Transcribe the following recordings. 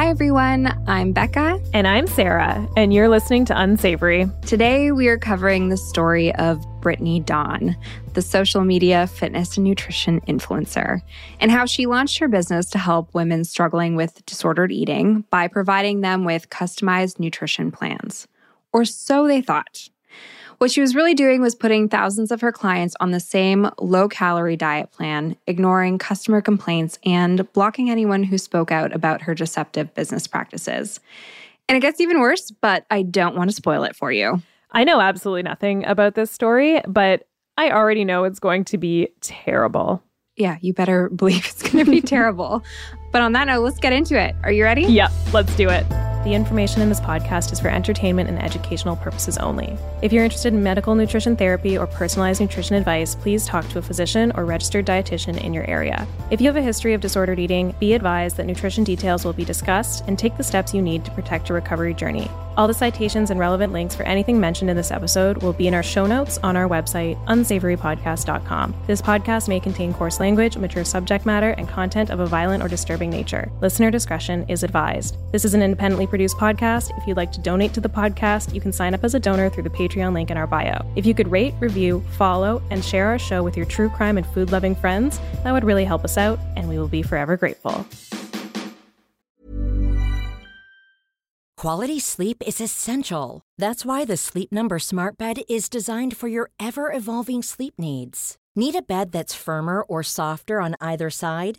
Hi, everyone. I'm Becca. And I'm Sarah, and you're listening to Unsavory. Today, we are covering the story of Brittany Dawn, the social media fitness and nutrition influencer, and how she launched her business to help women struggling with disordered eating by providing them with customized nutrition plans. Or so they thought. What she was really doing was putting thousands of her clients on the same low calorie diet plan, ignoring customer complaints and blocking anyone who spoke out about her deceptive business practices. And it gets even worse, but I don't want to spoil it for you. I know absolutely nothing about this story, but I already know it's going to be terrible. Yeah, you better believe it's going to be terrible. But on that note, let's get into it. Are you ready? Yep, let's do it. The information in this podcast is for entertainment and educational purposes only. If you're interested in medical nutrition therapy or personalized nutrition advice, please talk to a physician or registered dietitian in your area. If you have a history of disordered eating, be advised that nutrition details will be discussed and take the steps you need to protect your recovery journey. All the citations and relevant links for anything mentioned in this episode will be in our show notes on our website, unsavorypodcast.com. This podcast may contain coarse language, mature subject matter, and content of a violent or disturbing nature. Listener discretion is advised. This is an independently produced podcast. If you'd like to donate to the podcast, you can sign up as a donor through the Patreon link in our bio. If you could rate, review, follow, and share our show with your true crime and food loving friends, that would really help us out, and we will be forever grateful. Quality sleep is essential. That's why the Sleep Number Smart Bed is designed for your ever evolving sleep needs. Need a bed that's firmer or softer on either side?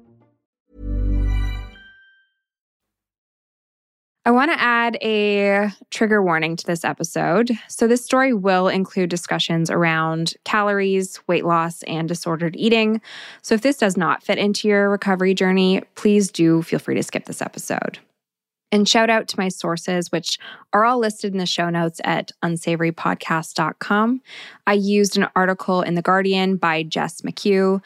I want to add a trigger warning to this episode. So, this story will include discussions around calories, weight loss, and disordered eating. So, if this does not fit into your recovery journey, please do feel free to skip this episode. And shout out to my sources, which are all listed in the show notes at unsavorypodcast.com. I used an article in The Guardian by Jess McHugh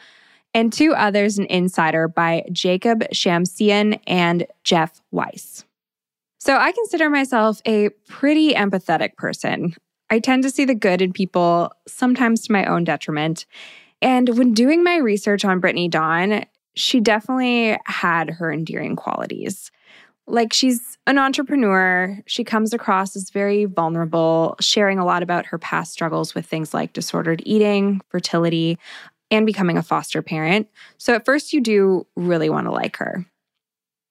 and two others in Insider by Jacob Shamsian and Jeff Weiss. So I consider myself a pretty empathetic person. I tend to see the good in people, sometimes to my own detriment. And when doing my research on Brittany Dawn, she definitely had her endearing qualities. Like she's an entrepreneur, she comes across as very vulnerable, sharing a lot about her past struggles with things like disordered eating, fertility, and becoming a foster parent. So at first, you do really want to like her.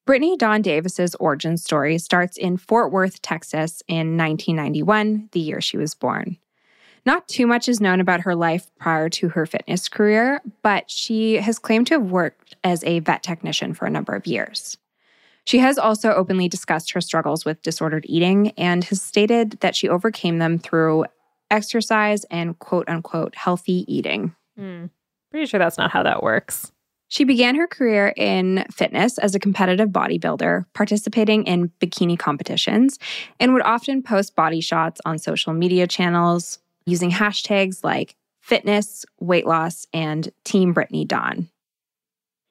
Brittany Dawn Davis's origin story starts in Fort Worth, Texas in 1991, the year she was born. Not too much is known about her life prior to her fitness career, but she has claimed to have worked as a vet technician for a number of years. She has also openly discussed her struggles with disordered eating and has stated that she overcame them through exercise and quote unquote healthy eating. Mm, pretty sure that's not how that works. She began her career in fitness as a competitive bodybuilder, participating in bikini competitions, and would often post body shots on social media channels using hashtags like fitness, weight loss, and Team Brittany Dawn.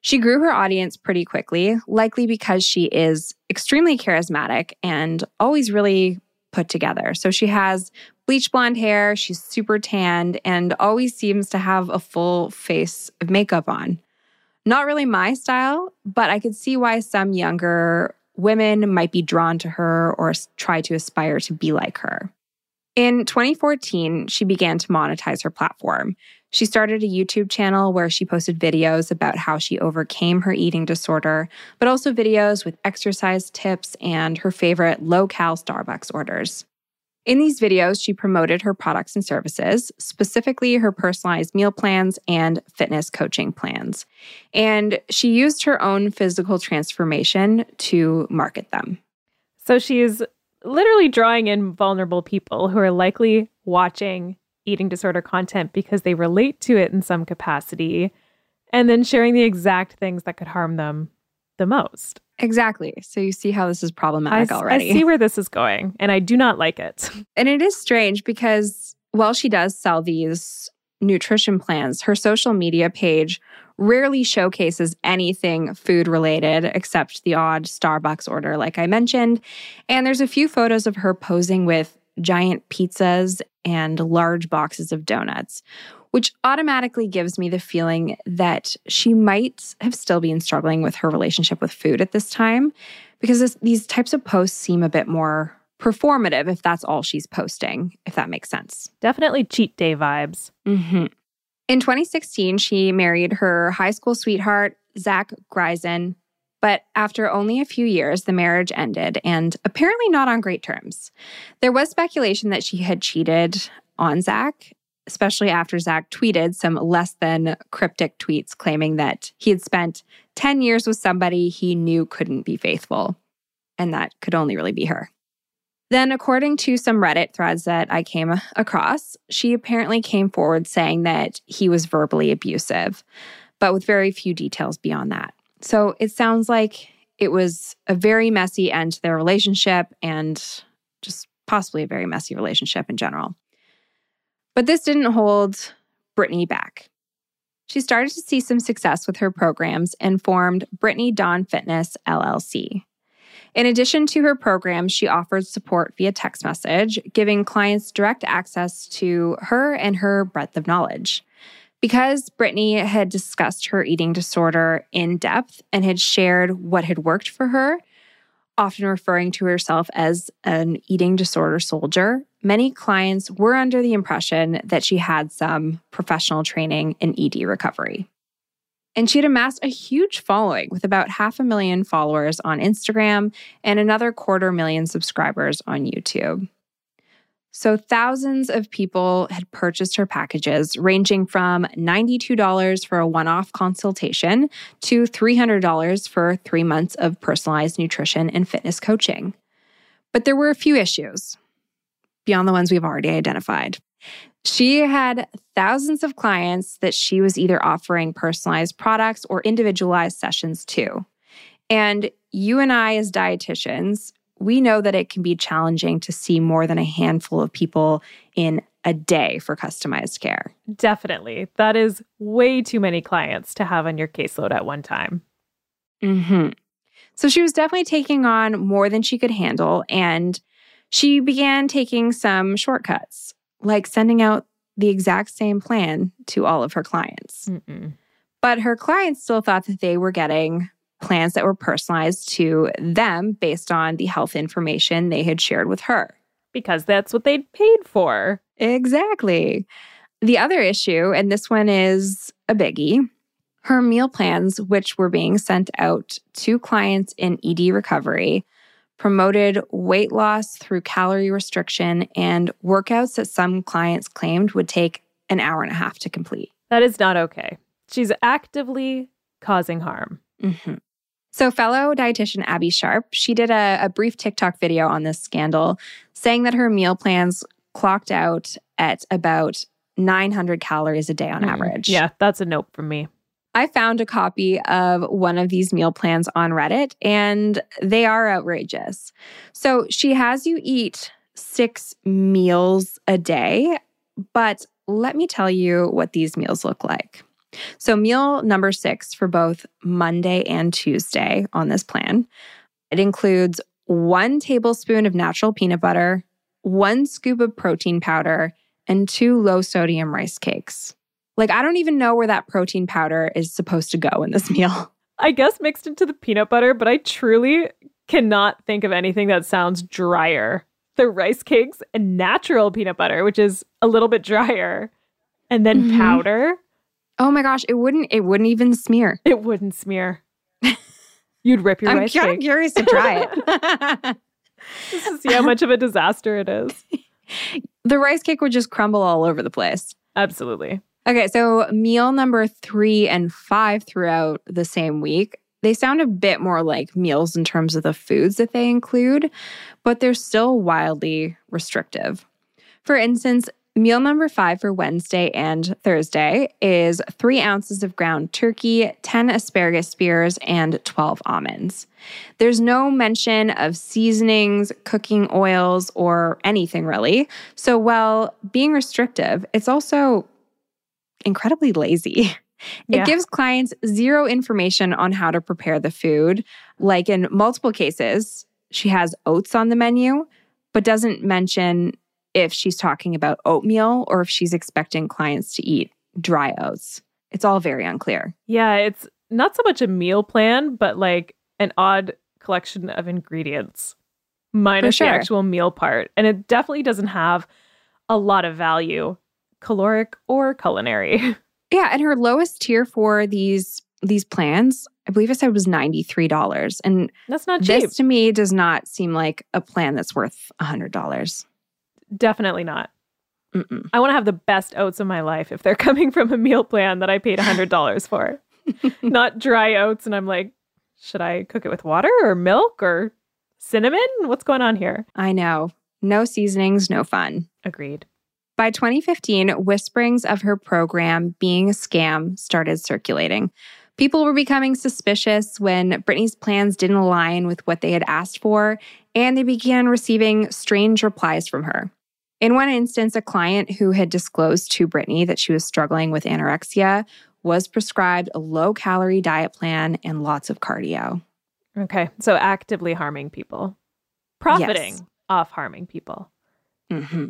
She grew her audience pretty quickly, likely because she is extremely charismatic and always really put together. So she has bleach blonde hair, she's super tanned, and always seems to have a full face of makeup on. Not really my style, but I could see why some younger women might be drawn to her or try to aspire to be like her. In 2014, she began to monetize her platform. She started a YouTube channel where she posted videos about how she overcame her eating disorder, but also videos with exercise tips and her favorite low cal Starbucks orders. In these videos, she promoted her products and services, specifically her personalized meal plans and fitness coaching plans. And she used her own physical transformation to market them. So she's literally drawing in vulnerable people who are likely watching eating disorder content because they relate to it in some capacity and then sharing the exact things that could harm them the most. Exactly. So you see how this is problematic I, already. I see where this is going, and I do not like it. And it is strange because while she does sell these nutrition plans, her social media page rarely showcases anything food related except the odd Starbucks order, like I mentioned. And there's a few photos of her posing with giant pizzas and large boxes of donuts, which automatically gives me the feeling that she might have still been struggling with her relationship with food at this time because this, these types of posts seem a bit more performative if that's all she's posting, if that makes sense. Definitely cheat day vibes. Mm-hmm. In 2016, she married her high school sweetheart, Zach Greisen. But after only a few years, the marriage ended and apparently not on great terms. There was speculation that she had cheated on Zach especially after Zach tweeted some less than cryptic tweets claiming that he had spent 10 years with somebody he knew couldn't be faithful. And that could only really be her. Then, according to some Reddit threads that I came across, she apparently came forward saying that he was verbally abusive, but with very few details beyond that. So it sounds like it was a very messy end to their relationship and just possibly a very messy relationship in general. But this didn't hold Brittany back. She started to see some success with her programs and formed Brittany Dawn Fitness LLC. In addition to her programs, she offered support via text message, giving clients direct access to her and her breadth of knowledge. Because Brittany had discussed her eating disorder in depth and had shared what had worked for her, often referring to herself as an eating disorder soldier, many clients were under the impression that she had some professional training in ED recovery. And she had amassed a huge following with about half a million followers on Instagram and another quarter million subscribers on YouTube. So, thousands of people had purchased her packages, ranging from $92 for a one off consultation to $300 for three months of personalized nutrition and fitness coaching. But there were a few issues beyond the ones we've already identified. She had thousands of clients that she was either offering personalized products or individualized sessions to. And you and I, as dietitians, we know that it can be challenging to see more than a handful of people in a day for customized care. Definitely. That is way too many clients to have on your caseload at one time. hmm So she was definitely taking on more than she could handle. And she began taking some shortcuts, like sending out the exact same plan to all of her clients. Mm-mm. But her clients still thought that they were getting plans that were personalized to them based on the health information they had shared with her. Because that's what they'd paid for. Exactly. The other issue, and this one is a biggie, her meal plans, which were being sent out to clients in ED recovery, promoted weight loss through calorie restriction and workouts that some clients claimed would take an hour and a half to complete. That is not okay. She's actively causing harm. Mm-hmm. So, fellow dietitian Abbey Sharp, she did a, a, brief TikTok video on this scandal, saying that her meal plans clocked out at about 900 calories a day on mm, average. Yeah, that's a nope from me. I found a copy of one of these meal plans on Reddit, and they are outrageous. So, she has you eat six meals a day, but let me tell you what these meals look like. So, meal number six for both Monday and Tuesday on this plan, it includes one tablespoon of natural peanut butter, one scoop of protein powder, and two low sodium rice cakes. Like, I don't even know where that protein powder is supposed to go in this meal. I guess mixed into the peanut butter, but I truly cannot think of anything that sounds drier. The rice cakes and natural peanut butter, which is a little bit drier, and then mm-hmm. powder. Oh my gosh, it wouldn't it wouldn't even smear. It wouldn't smear. You'd rip your rice. I'm rice cake. of curious to try it. Just to see how much of a disaster it is. The rice cake would just crumble all over the place. Absolutely. Okay, so meal number three and five throughout the same week, they sound a bit more like meals in terms of the foods that they include, but they're still wildly restrictive. For instance, Meal number five for Wednesday and Thursday is three ounces of ground turkey, 10 asparagus spears, and 12 almonds. There's no mention of seasonings, cooking oils, or anything really. So, while being restrictive, it's also incredibly lazy. It yeah. gives clients zero information on how to prepare the food. Like in multiple cases, she has oats on the menu, but doesn't mention if she's talking about oatmeal or if she's expecting clients to eat dry oats. It's all very unclear. Yeah, it's not so much a meal plan, but like an odd collection of ingredients minus sure. the actual meal part. And it definitely doesn't have a lot of value, caloric or culinary. Yeah, and her lowest tier for these these plans, I believe I said was $93. And that's not cheap. This to me does not seem like a plan that's worth $100. Definitely not. Mm-mm. I want to have the best oats of my life if they're coming from a meal plan that I paid $100 for. not dry oats. And I'm like, should I cook it with water or milk or cinnamon? What's going on here? I know. No seasonings, no fun. Agreed. By 2015, whisperings of her program being a scam started circulating. People were becoming suspicious when Brittany's plans didn't align with what they had asked for, and they began receiving strange replies from her. In one instance, a client who had disclosed to Brittany that she was struggling with anorexia was prescribed a low calorie diet plan and lots of cardio. Okay, so actively harming people, profiting yes. off harming people. Mm-hmm.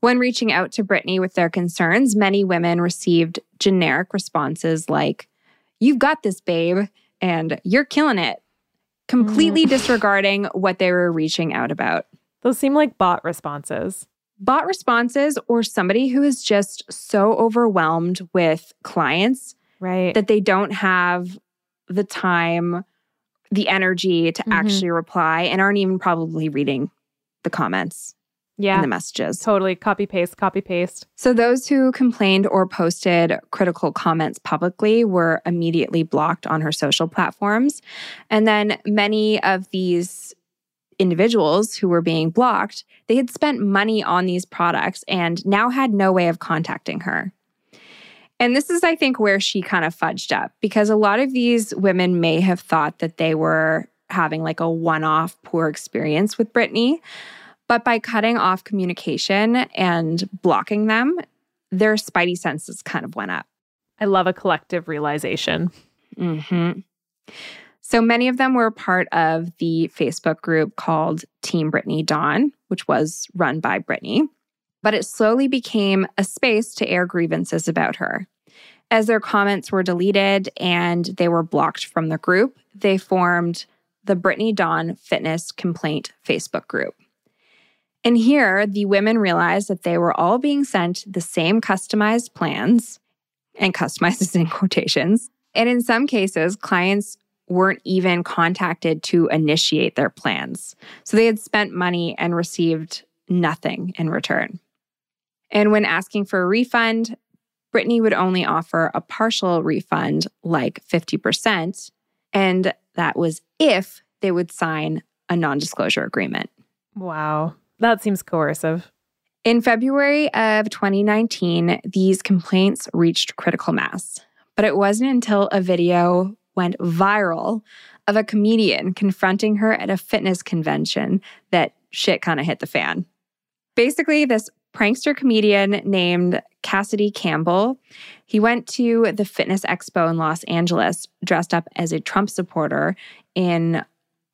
When reaching out to Brittany with their concerns, many women received generic responses like, You've got this, babe, and you're killing it, completely mm. disregarding what they were reaching out about. Those seem like bot responses. Bot responses or somebody who is just so overwhelmed with clients Right. that they don't have the time, the energy to Mhm. actually reply and aren't even probably reading the comments yeah. and the messages. Totally. Copy paste, copy paste. So, those who complained or posted critical comments publicly were immediately blocked on her social platforms. And then many of these individuals who were being blocked, they had spent money on these products and now had no way of contacting her. And this is, I think, where she kind of fudged up because a lot of these women may have thought that they were having like a one off poor experience with Brittany. But by cutting off communication and blocking them, their spidey senses kind of went up. I love a collective realization. hmm So many of them were part of the Facebook group called Team Brittany Dawn, which was run by Brittany. But it slowly became a space to air grievances about her. As their comments were deleted and they were blocked from the group, they formed the Brittany Dawn Fitness Complaint Facebook group. And here, the women realized that they were all being sent the same customized plans, and customized is in quotations. And in some cases, clients weren't even contacted to initiate their plans. So they had spent money and received nothing in return. And when asking for a refund, Brittany would only offer a partial refund, like 50%. And that was if they would sign a non disclosure agreement. Wow. That seems coercive. In February of 2019, these complaints reached critical mass. But it wasn't until a video went viral of a comedian confronting her at a fitness convention that shit kind of hit the fan. Basically, this prankster comedian named Cassidy Campbell, he went to the Fitness Expo in Los Angeles dressed up as a Trump supporter in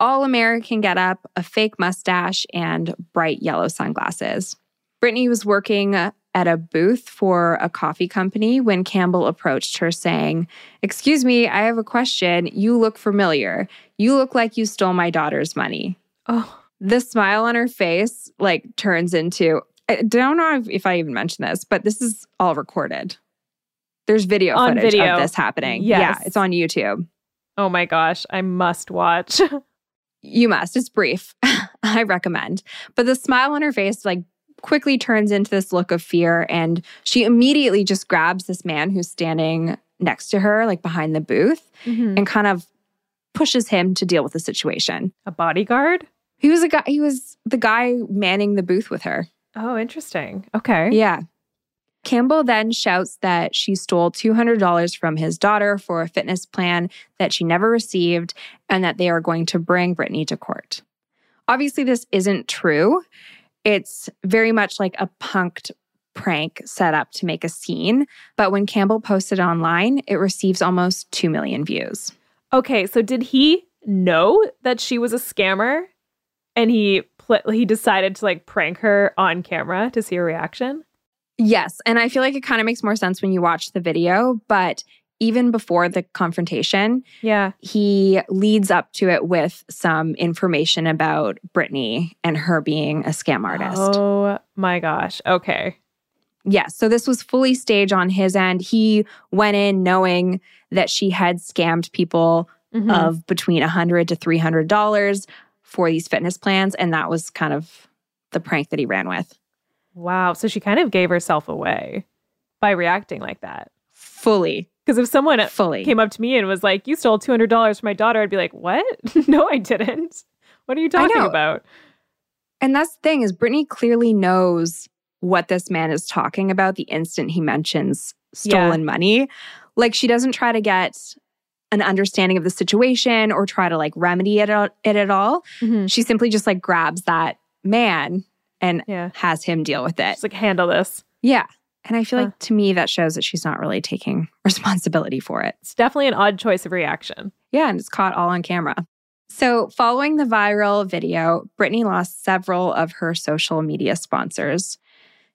all American getup, a fake mustache, and bright yellow sunglasses. Brittany was working at a booth for a coffee company when Campbell approached her saying, Excuse me, I have a question. You look familiar. You look like you stole my daughter's money. Oh, The smile on her face like turns into I don't know if, if I even mentioned this, but this is all recorded. There's video On footage video. of this happening. Yes. Yeah, it's on YouTube. oh my gosh. I must watch. You must. It's brief. I recommend. But the smile on her face, like, quickly turns into this look of fear. And she immediately just grabs this man who's standing next to her, like behind the booth, Mhm. and kind of pushes him to deal with the situation. A bodyguard? He was a guy, he was the guy manning the booth with her. Oh, interesting. Okay. Yeah. Campbell then shouts that she stole $200 from his daughter for a fitness plan that she never received and that they are going to bring Brittany to court. Obviously, this isn't true. It's very much like a punked prank set up to make a scene. But when Campbell posted online, it receives almost 2 million views. Okay, so did he know that she was a scammer and he pl- he decided to like prank her on camera to see her reaction? Yes. And I feel like it kind of makes more sense when you watch the video. But even before the confrontation, Yeah. he leads up to it with some information about Brittany and her being a scam artist. Oh my gosh. Okay. Yes. So this was fully staged on his end. He went in knowing that she had scammed people Mhm. of between 100 to $300 for these fitness plans. And that was kind of the prank that he ran with. Wow. So she kind of gave herself away by reacting like that. Fully, Because if someone fully. came up to me and was like, "You stole two hundred dollars from my daughter," I'd be like, "What? no, I didn't. What are you talking about?" And that's the thing is Brittany clearly knows what this man is talking about the instant he mentions stolen money. Like she doesn't try to get an understanding of the situation or try to like remedy it, at- it at all. Mhm. She simply just like grabs that man and Yeah. has him deal with it. Just like handle this. yeah. And I feel Huh. like to me that shows that she's not really taking responsibility for it. It's definitely an odd choice of reaction. Yeah, and it's caught all on camera. So, following the viral video, Brittany lost several of her social media sponsors.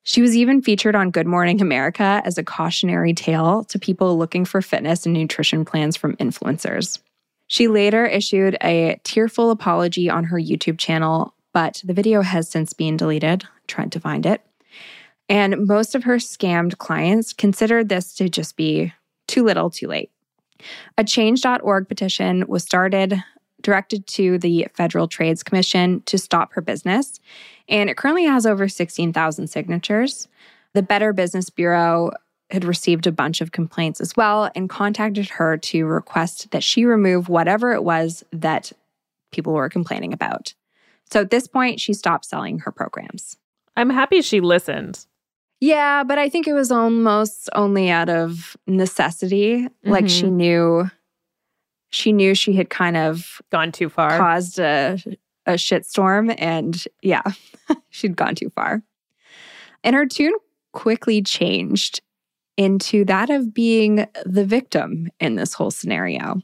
She was even featured on Good Morning America as a cautionary tale to people looking for fitness and nutrition plans from influencers. She later issued a tearful apology on her YouTube channel, but the video has since been deleted. Tried to find it. And most of her scammed clients considered this to just be too little, too late. A change.org petition was started directed to the Federal Trades Commission to stop her business, and it currently has over 16,000 signatures. The Better Business Bureau had received a bunch of complaints as well and contacted her to request that she remove whatever it was that people were complaining about. So at this point, she stopped selling her programs. I'm happy she listened. Yeah, but I think it was almost only out of necessity. Mm-hmm. Like she mm-hmm. knew she knew she had kind of gone too far. Caused a a shitstorm and yeah, she'd gone too far. And her tune quickly changed into that of being the victim in this whole scenario.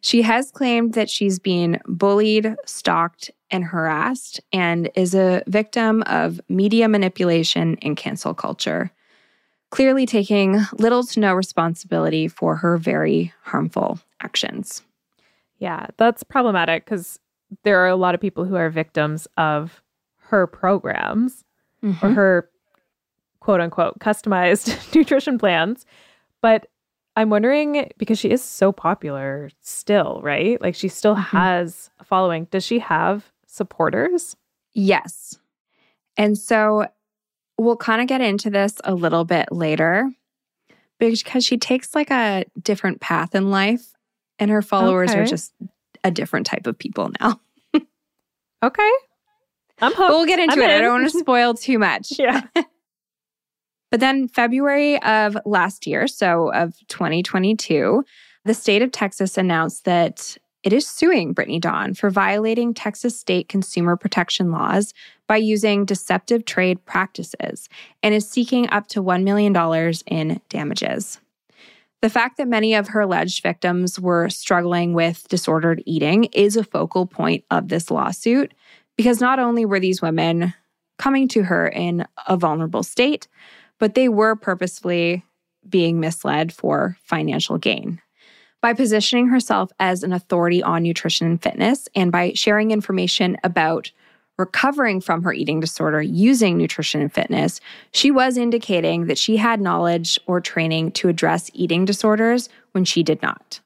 She has claimed that she's been bullied, stalked, and harassed, and is a victim of media manipulation and cancel culture, clearly taking little to no responsibility for her very harmful actions. Yeah, that's problematic because there are a lot of people who are victims of her programs mm-hmm. or her quote unquote customized nutrition plans. But I'm wondering because she is so popular still, right? Like she still mm-hmm. has a following. Does she have supporters? Yes. And so we'll kind of get into this a little bit later because she takes like a different path in life and her followers okay. are just a different type of people now. okay. I'm hooked. But we'll get into I'm it. In. I don't want to spoil too much. Yeah. but then February of last year, so of 2022, the state of Texas announced that it is suing Brittany Dawn for violating Texas state consumer protection laws by using deceptive trade practices and is seeking up to $1 million in damages. The fact that many of her alleged victims were struggling with disordered eating is a focal point of this lawsuit because not only were these women coming to her in a vulnerable state, but they were purposefully being misled for financial gain. By positioning herself as an authority on nutrition and fitness, and by sharing information about recovering from her eating disorder using nutrition and fitness, she was indicating that she had knowledge or training to address eating disorders when she did not.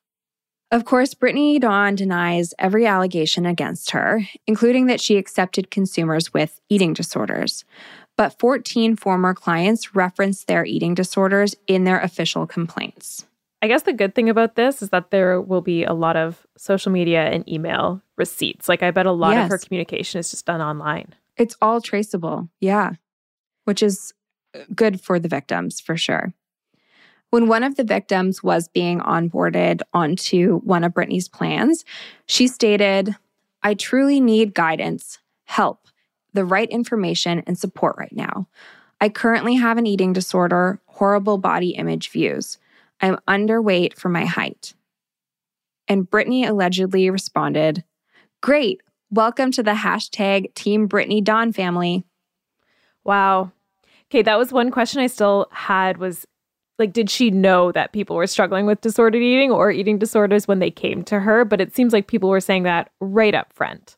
Of course, Brittany Dawn denies every allegation against her, including that she accepted consumers with eating disorders. But 14 former clients referenced their eating disorders in their official complaints. I guess the good thing about this is that there will be a lot of social media and email receipts. Like I bet a lot yes. of her communication is just done online. It's all traceable. Yeah. Which is uh, good for the victims for sure. When one of the victims was being onboarded onto one of Brittany's plans, she stated, I truly need guidance, help, the right information, and support right now. I currently have an eating disorder, horrible body image views. I'm underweight for my height. And Brittany allegedly responded, Great. Welcome to the hashtag Team Brittany Dawn family. Wow. Okay, that was one question I still had was like, did she know that people were struggling with disordered eating or eating disorders when they came to her? But it seems like people were saying that right up front.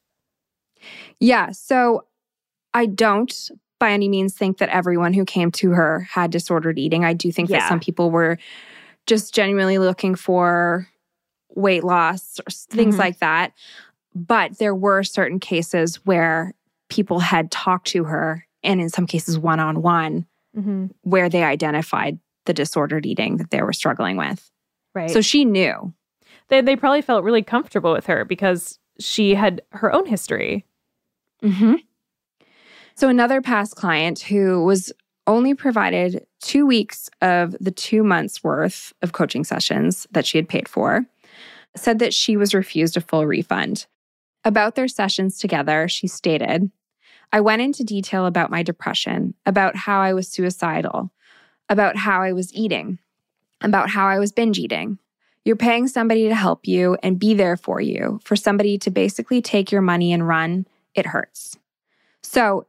Yeah. So I don't by any means think that everyone who came to her had disordered eating. I do think yeah. that some people were just genuinely looking for weight loss or things mm-hmm. like that. But there were certain cases where people had talked to her, and in some cases, one on one, where they identified the disordered eating that they were struggling with. Right. So she knew. They, they probably felt really comfortable with her because she had her own history. Mm-hmm. So, another past client who was only provided two weeks of the two months worth of coaching sessions that she had paid for, said that she was refused a full refund. About their sessions together, she stated, I went into detail about my depression, about how I was suicidal, about how I was eating, about how I was binge eating. You're paying somebody to help you and be there for you, for somebody to basically take your money and run, it hurts. So,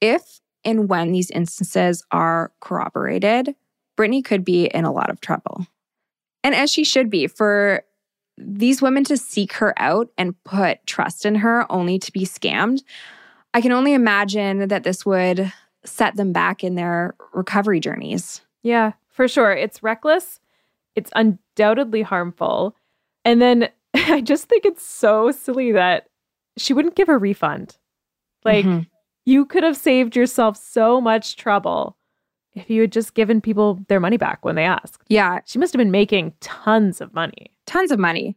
if and when these instances are corroborated, Brittany could be in a lot of trouble. And as she should be, for these women to seek her out and put trust in her only to be scammed, I can only imagine that this would set them back in their recovery journeys. Yeah, for sure. It's reckless. It's undoubtedly harmful. And then I just think it's so silly that she wouldn't give a refund. Like, Mhm. You could have saved yourself so much trouble if you had just given people their money back when they asked. Yeah, She must have been making tons of money. tons of money.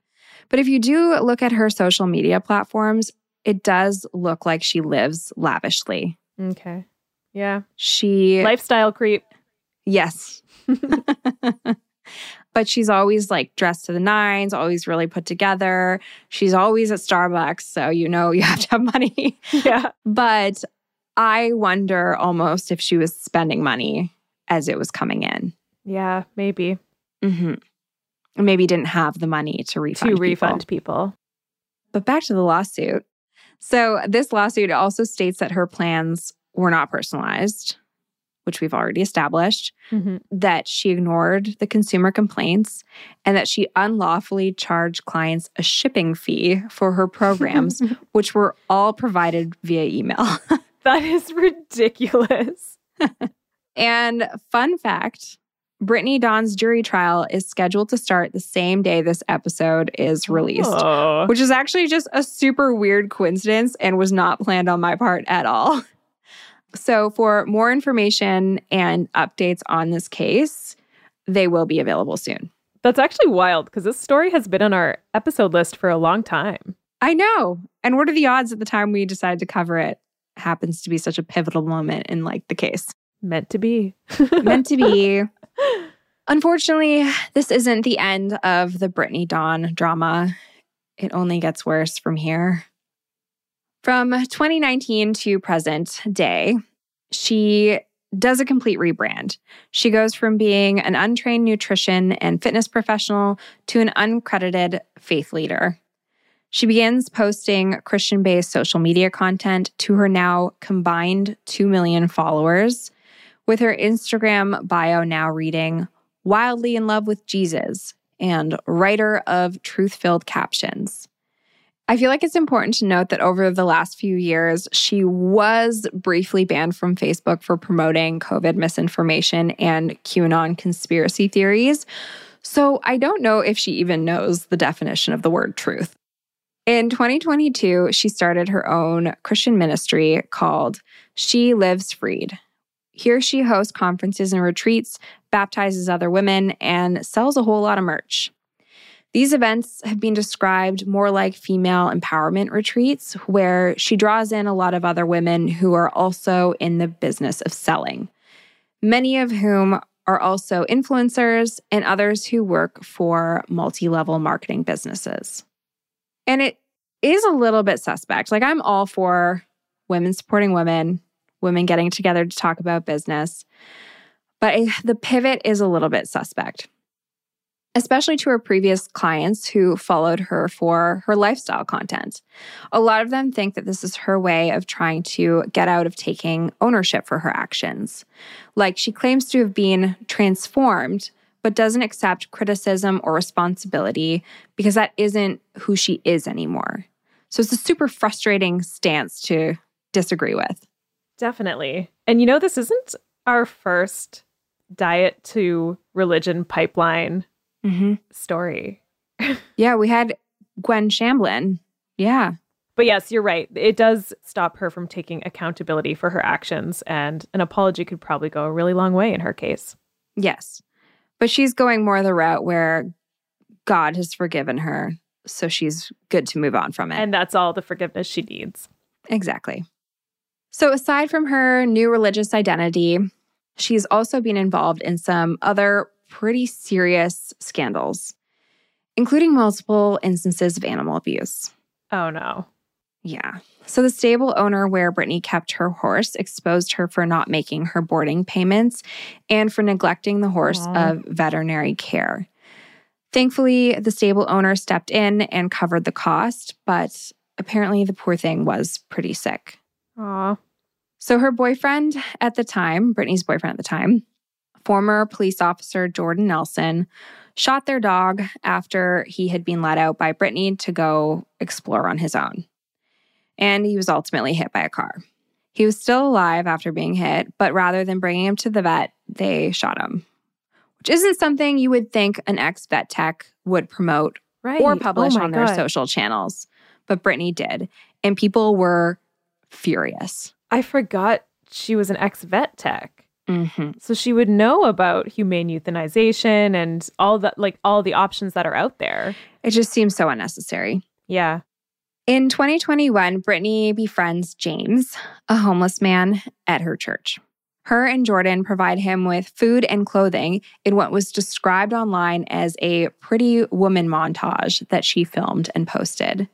But if you do look at her social media platforms, it does look like she lives lavishly. Okay. Yeah. She, Lifestyle creep. yes. but she's always like dressed to the nines, always really put together. She's always at Starbucks. So you know you have to have money. Yeah. but I wonder almost if she was spending money as it was coming in. Yeah, maybe. Mm-hmm. Maybe didn't have the money to refund. to people. refund people. But back to the lawsuit. So, this lawsuit also states that her plans were not personalized, which we've already established, Mhm. that she ignored the consumer complaints, and that she unlawfully charged clients a shipping fee for her programs, which were all provided via email. That is ridiculous. and fun fact Brittany Dawn's jury trial is scheduled to start the same day this episode is released. Oh. which is actually just a super weird coincidence and was not planned on my part at all. So, for more information and updates on this case, they will be available soon. That's actually wild because this story has been on our episode list for a long time. I know. And what are the odds at the time we decided to cover it happens to be such a pivotal moment in like the case? Meant to be. Meant to be. Unfortunately, this isn't the end of the Brittany Dawn drama. It only gets worse from here. From 2019 to present day, she does a complete rebrand. She goes from being an untrained nutrition and fitness professional to an uncredited faith leader. She begins posting Christian based social media content to her now combined 2 million followers, with her Instagram bio now reading, Wildly in love with Jesus, and writer of truth filled captions. I feel like it's important to note that over the last few years, she was briefly banned from Facebook for promoting COVID misinformation and QAnon conspiracy theories. So I don't know if she even knows the definition of the word truth. In 2022, she started her own Christian ministry called She Lives Freed. Here, she hosts conferences and retreats, baptizes other women, and sells a whole lot of merch. These events have been described more like female empowerment retreats, where she draws in a lot of other women who are also in the business of selling, many of whom are also influencers and others who work for multi level marketing businesses. And it is a little bit suspect. Like, I'm all for women supporting women, women getting together to talk about business. But the pivot is a little bit suspect, especially to her previous clients who followed her for her lifestyle content. A lot of them think that this is her way of trying to get out of taking ownership for her actions. Like she claims to have been transformed, but doesn't accept criticism or responsibility because that isn't who she is anymore. So it's a super frustrating stance to disagree with. Definitely. And you know, this isn't our first diet to religion pipeline Mm-hmm. story. Yeah, we had Gwen Shamblin. Yeah. But yes, you're right. It does stop her from taking accountability for her actions, and an apology could probably go a really long way in her case. Yes. But she's going more the route where God has forgiven her. So she's good to move on from it. And that's all the forgiveness she needs. Exactly. So, aside from her new religious identity, she's also been involved in some other pretty serious scandals, including multiple instances of animal abuse. Oh no. Yeah. So, the stable owner where Brittany kept her horse exposed her for not making her boarding payments and for neglecting the horse Aw. of veterinary care. Thankfully, the stable owner stepped in and covered the cost, but apparently the poor thing was pretty sick. Aw. So her boyfriend at the time, Brittany's boyfriend at the time, former police officer Jordan Nelson, shot their dog after he had been let out by Brittany to go explore on his own. And he was ultimately hit by a car. He was still alive after being hit, but rather than bringing him to the vet, they shot him, which isn't something you would think an ex vet tech would promote Right. or publish Oh on their social channels. But Brittany did, and people were furious. I forgot she was an ex vet tech. hmm So she would know about humane euthanization and all the like all the options that are out there. It just seems so unnecessary. Yeah. In 2021, Brittany befriends James, a homeless man, at her church. Her and Jordan provide him with food and clothing in what was described online as a pretty woman montage that she filmed and posted.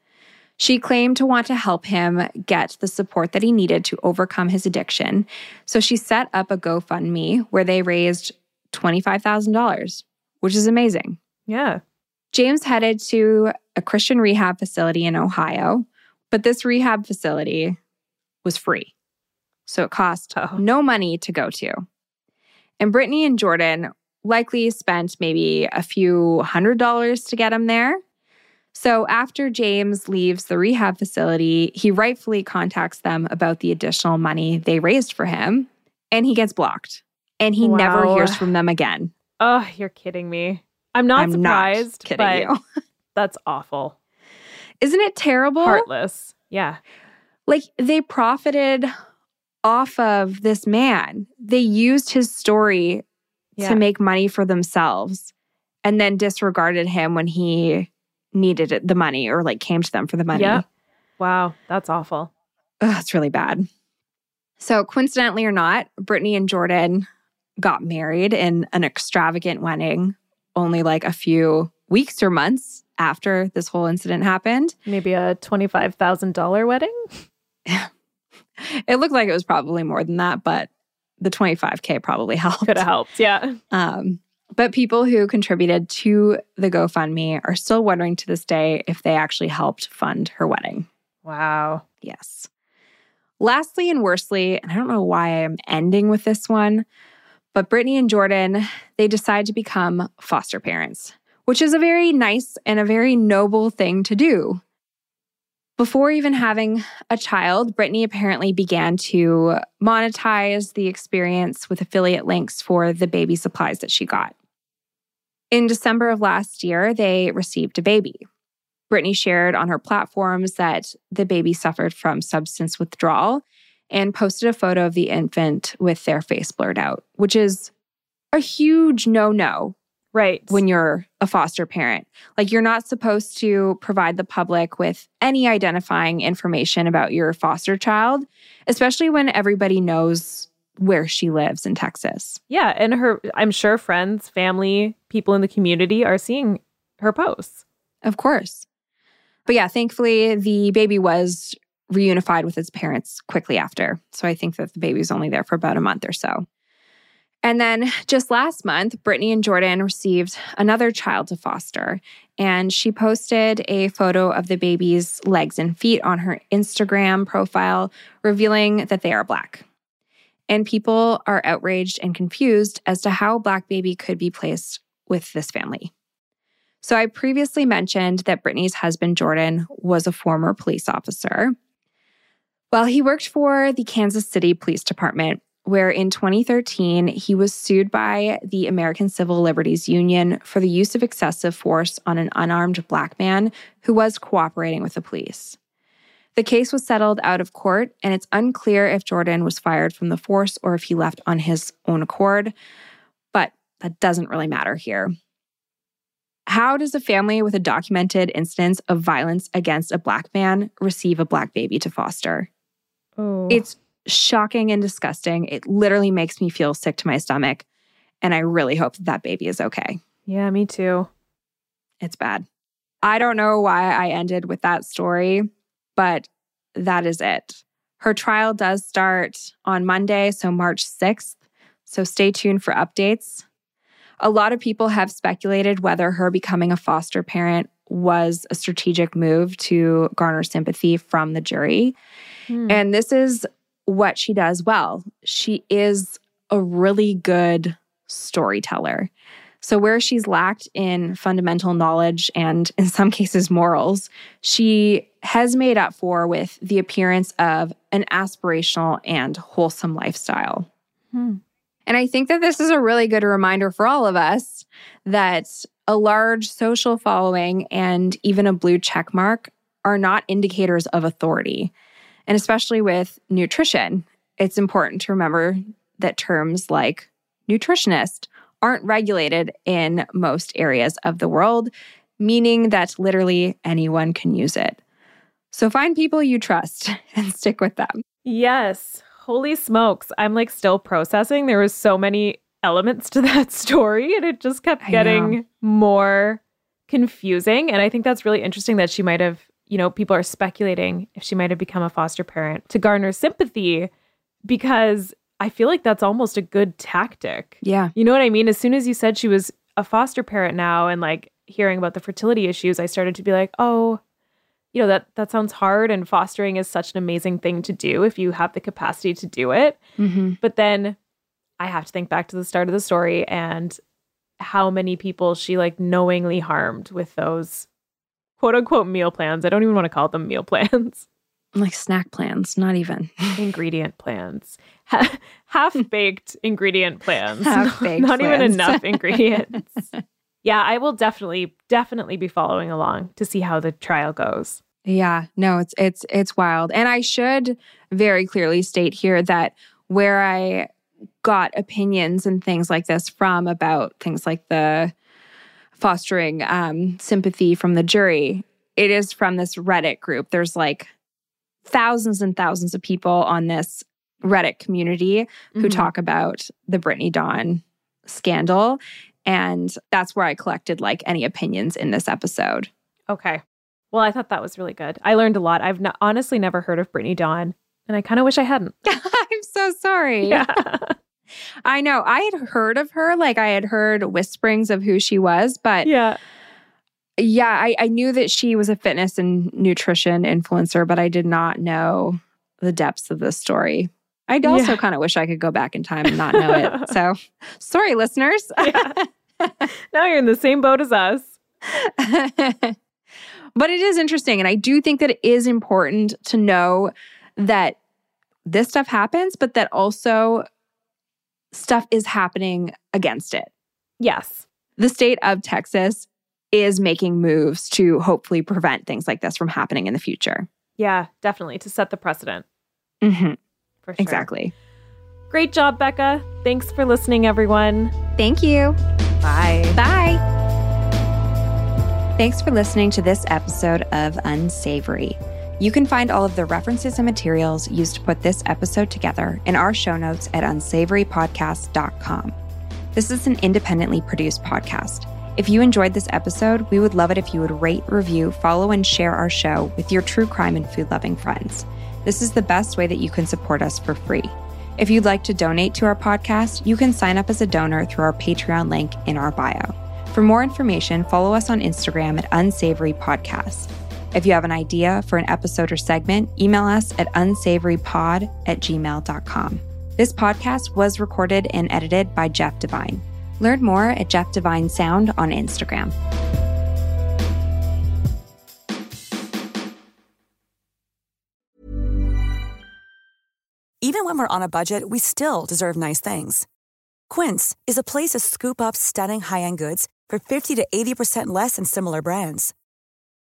She claimed to want to help him get the support that he needed to overcome his addiction. So she set up a GoFundMe where they raised $25,000, which is amazing. Yeah. James headed to a Christian rehab facility in Ohio, but this rehab facility was free. So it cost Oh. no money to go to. And Brittany and Jordan likely spent maybe a few hundred dollars to get him there. So after James leaves the rehab facility, he rightfully contacts them about the additional money they raised for him, and he gets blocked. And he never hears from them again. Oh, you're kidding me. I'm not I'm not surprised. kidding but you. That's awful. Isn't it terrible? Heartless. Yeah. like they profited off of this man. They used his story Yeah. to make money for themselves and then disregarded him when he needed it, the money or like came to them for the money. Yeah. Wow. That's awful. Ugh, it's really bad. So, coincidentally or not, Brittany and Jordan got married in an extravagant wedding only like a few weeks or months after this whole incident happened. Maybe a $25,000 wedding? It looked like it was probably more than that, but the 25K probably helped. Could have helped. Yeah. Um, but people who contributed to the GoFundMe are still wondering to this day if they actually helped fund her wedding. Wow. Yes. Lastly and worstly, and I don't know why I'm ending with this one, but Brittany and Jordan, they decide to become foster parents, which is a very nice and a very noble thing to do. Before even having a child, Brittany apparently began to monetize the experience with affiliate links for the baby supplies that she got. In December of last year, they received a baby. Brittany shared on her platforms that the baby suffered from substance withdrawal and posted a photo of the infant with their face blurred out, which is a huge no no Right. when you're a foster parent. Like, you're not supposed to provide the public with any identifying information about your foster child, especially when everybody knows where she lives in Texas. yeah. And her, I'm sure friends, family, people in the community are seeing her posts. Of course. But yeah, thankfully, the baby was reunified with its parents quickly after. So I think that the baby was only there for about a month or so. And then just last month, Brittany and Jordan received another child to foster. And she posted a photo of the baby's legs and feet on her Instagram profile, revealing that they are Black. And people are outraged and confused as to how a Black Baby could be placed with this family. So, I previously mentioned that Brittany's husband, Jordan, was a former police officer. Well, he worked for the Kansas City Police Department, where in 2013, he was sued by the American Civil Liberties Union for the use of excessive force on an unarmed black man who was cooperating with the police. The case was settled out of court, and it's unclear if Jordan was fired from the force or if he left on his own accord, but that doesn't really matter here. How does a family with a documented instance of violence against a black man receive a black baby to foster? Oh. It's shocking and disgusting. It literally makes me feel sick to my stomach. And I really hope that that baby is okay. yeah, me too. It's bad. I don't know why I ended with that story, but that is it. Her trial does start on Monday, so March 6th. So stay tuned for updates. A lot of people have speculated whether her becoming a foster parent was a strategic move to garner sympathy from the jury. Hmm. And this is what she does well. She is a really good storyteller. So, where she's lacked in fundamental knowledge and, in some cases, morals, she has made up for with the appearance of an aspirational and wholesome lifestyle. Hmm. And I think that this is a really good reminder for all of us that a large social following and even a blue check mark are not indicators of authority. And especially with nutrition, it's important to remember that terms like nutritionist aren't regulated in most areas of the world, meaning that literally anyone can use it. So find people you trust and stick with them. Yes. Holy smokes. I'm like still processing. There was so many elements to that story and it just kept getting more confusing. And I think that's really interesting that she might have, you know, people are speculating if she might have become a foster parent to garner sympathy because I feel like that's almost a good tactic. Yeah. You know what I mean? As soon as you said she was a foster parent now and like hearing about the fertility issues, I started to be like, oh, you know, that that sounds hard and fostering is such an amazing thing to do if you have the capacity to do it. Mm-hmm. But then I have to think back to the start of the story and how many people she like knowingly harmed with those quote unquote meal plans. I don't even want to call them meal plans like snack plans, not even ingredient plans, ha- half baked ingredient plans, half-baked not, not plans. even enough ingredients. yeah, I will definitely, definitely be following along to see how the trial goes. Yeah, no, it's it's it's wild, and I should very clearly state here that where I got opinions and things like this from about things like the fostering um, sympathy from the jury, it is from this Reddit group. There's like thousands and thousands of people on this Reddit community who mm-hmm. talk about the Brittany Dawn scandal. And that's where I collected like any opinions in this episode. Okay. Well, I thought that was really good. I learned a lot. I've honestly never heard of Brittany Dawn, and I kind of wish I hadn't. I'm so sorry. Yeah. I know. I had heard of her, like I had heard whisperings of who she was, but yeah yeah, I, I knew that she was a fitness and nutrition influencer, but I did not know the depths of this story. I also yeah. kind of wish I could go back in time and not know it. So sorry, listeners. yeah. Now you're in the same boat as us. but it is interesting. And I do think that it is important to know that this stuff happens, but that also stuff is happening against it. Yes. The state of Texas is making moves to hopefully prevent things like this from happening in the future. Yeah, definitely to set the precedent. Mm-hmm. For sure. Exactly. Great job, Becca. Thanks for listening, everyone. Thank you. Bye. Bye. Thanks for listening to this episode of Unsavory. You can find all of the references and materials used to put this episode together in our show notes at unsavorypodcast.com. This is an independently produced podcast. If you enjoyed this episode, we would love it if you would rate, review, follow, and share our show with your true crime and food loving friends. This is the best way that you can support us for free. If you'd like to donate to our podcast, you can sign up as a donor through our Patreon link in our bio. For more information, follow us on Instagram at Unsavory Podcast. If you have an idea for an episode or segment, email us at unsavorypod at gmail.com. This podcast was recorded and edited by Jeff Devine. Learn more at Jeff Devine Sound on Instagram. Even when we're on a budget, we still deserve nice things. Quince is a place to scoop up stunning high end goods for 50 to 80% less than similar brands.